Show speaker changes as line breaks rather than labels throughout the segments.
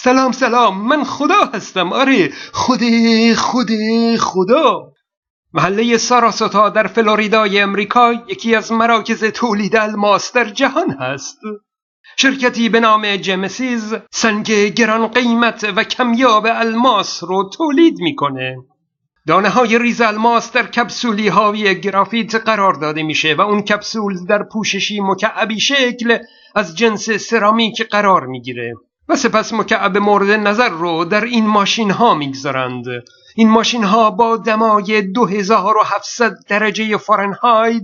سلام سلام. من خدا هستم. آره خود خود خدا. محله ساراسوتا در فلوریدای امریکا یکی از مراکز تولید الماس در جهان هست. شرکتی به نام جمسیز سنگ گران قیمت و کمیاب الماس رو تولید می‌کنه. دانه های ریز الماس در کپسولی حاوی گرافیت قرار داده میشه و اون کپسول در پوششی مکعبی شکل از جنس سرامیک قرار می‌گیره. و سپس مکعب مورد نظر رو در این ماشین ها می‌گذارند. این ماشین ها با دمای 2700 درجه فارنهایت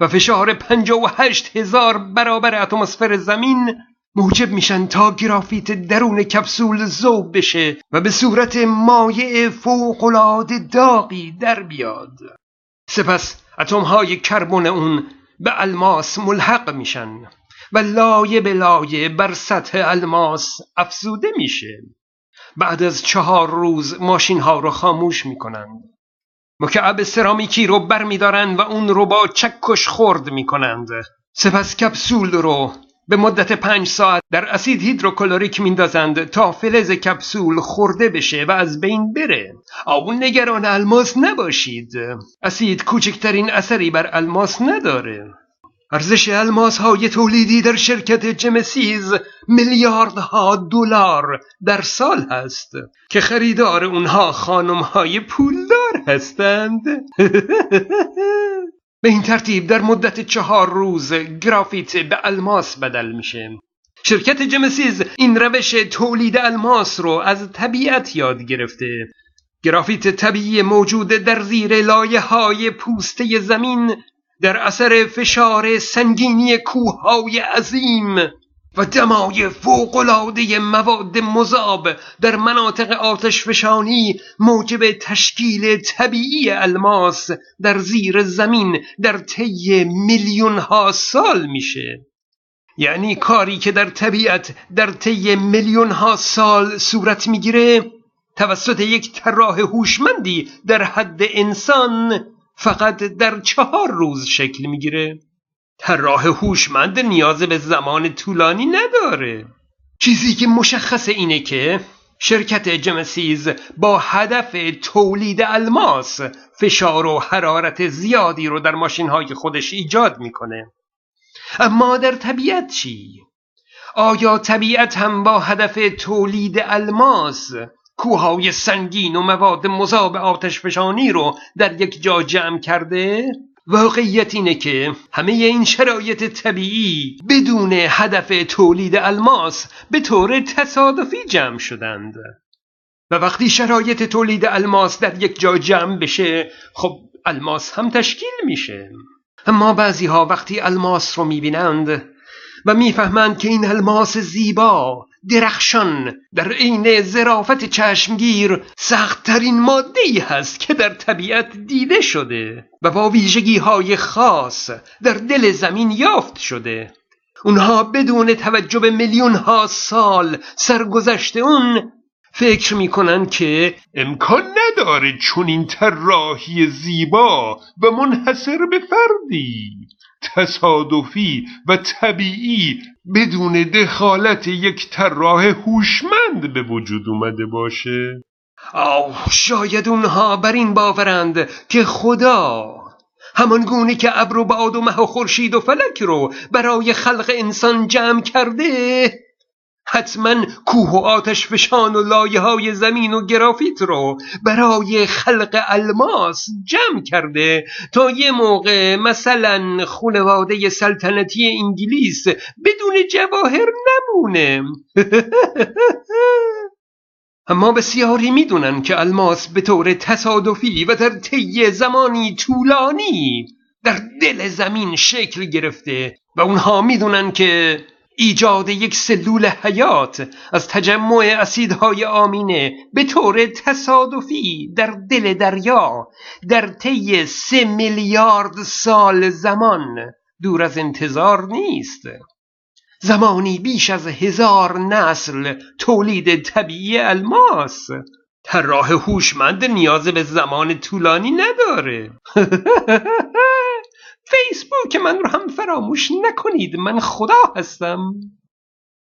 و فشار 58 هزار برابر اتمسفر زمین موجب میشن تا گرافیت درون کپسول ذوب بشه و به صورت مایع فوقالعاده داغی در بیاد. سپس اتم های کربن اون به الماس ملحق میشن. و لایه به لایه بر سطح الماس افزوده میشه. بعد از چهار روز ماشین ها رو خاموش می‌کنند. مکعب سرامیکی رو بر و اون رو با چکش خورد می‌کنند. سپس کپسول رو به مدت پنج ساعت در اسید هیدروکلوریک میندازند تا فلز کپسول خورده بشه و از بین بره. آبون نگران الماس نباشید. اسید کوچکترین اثری بر الماس نداره. ارزش الماس های تولیدی در شرکت جمسیز میلیاردها دلار در سال هست که خریدار اونها خانم های پولدار هستند. به این ترتیب در مدت چهار روز گرافیت به الماس بدل میشه. شرکت جمسیز این روش تولید الماس رو از طبیعت یاد گرفته. گرافیت طبیعی موجود در زیر لایه های پوسته زمین در اثر فشار سنگینی کوههای عظیم و دمای فوقالعاده مواد مذاب در مناطق آتش فشانی موجب تشکیل طبیعی الماس در زیر زمین در طی میلیون ها سال میشه. یعنی کاری که در طبیعت در طی میلیون ها سال صورت می‌گیره توسط یک طراح هوشمندی در حد انسان فقط در چهار روز شکل می‌گیره. طراح هوشمند نیاز به زمان طولانی نداره. چیزی که مشخص اینه که شرکت جمسیز با هدف تولید الماس فشار و حرارت زیادی رو در ماشین های خودش ایجاد می‌کنه. اما در طبیعت چی؟ آیا طبیعت هم با هدف تولید الماس کوههای سنگین و مواد مذاب آتشفشانی رو در یک جا جمع کرده؟ واقعیت اینه که همه این شرایط طبیعی بدون هدف تولید الماس به طور تصادفی جمع شدند. و وقتی شرایط تولید الماس در یک جا جمع بشه خب الماس هم تشکیل میشه. اما بعضی ها وقتی الماس رو می‌بینند و می‌فهمند که این الماس زیبا درخشان. در عین زرافت چشمگیر سختترین ماده ای هست که در طبیعت دیده شده و با ویژگی های خاص در دل زمین یافت شده. اونها بدون توجه به میلیون ها سال سرگذشت اون فکر می‌کنن که امکان نداره چون این طراحی زیبا و منحصر به فردی. تصادفی و طبیعی بدون دخالت یک طراح هوشمند به وجود اومده باشه؟ آه شاید اونها بر این باورند که خدا همان گونه که ابر و باد و مه و خورشید و فلک رو برای خلق انسان جمع کرده حتما کوه و آتش فشان و لایه های زمین و گرافیت رو برای خلق الماس جمع کرده تا یه موقع مثلا خانواده سلطنتی انگلیس بدون جواهر نمونه. اما بسیاری می‌دونن که الماس به طور تصادفی و در طی زمانی طولانی در دل زمین شکل گرفته و اونها می‌دونن که ایجاد یک سلول حیات از تجمع اسیدهای آمینه به طور تصادفی در دل دریا در طی سه میلیارد سال زمان. دور از انتظار نیست. زمانی بیش از هزار نسل تولید طبیعی الماس. طراح هوشمند نیاز به زمان طولانی نداره. فیسبوک من رو هم فراموش نکنید. من خدا هستم.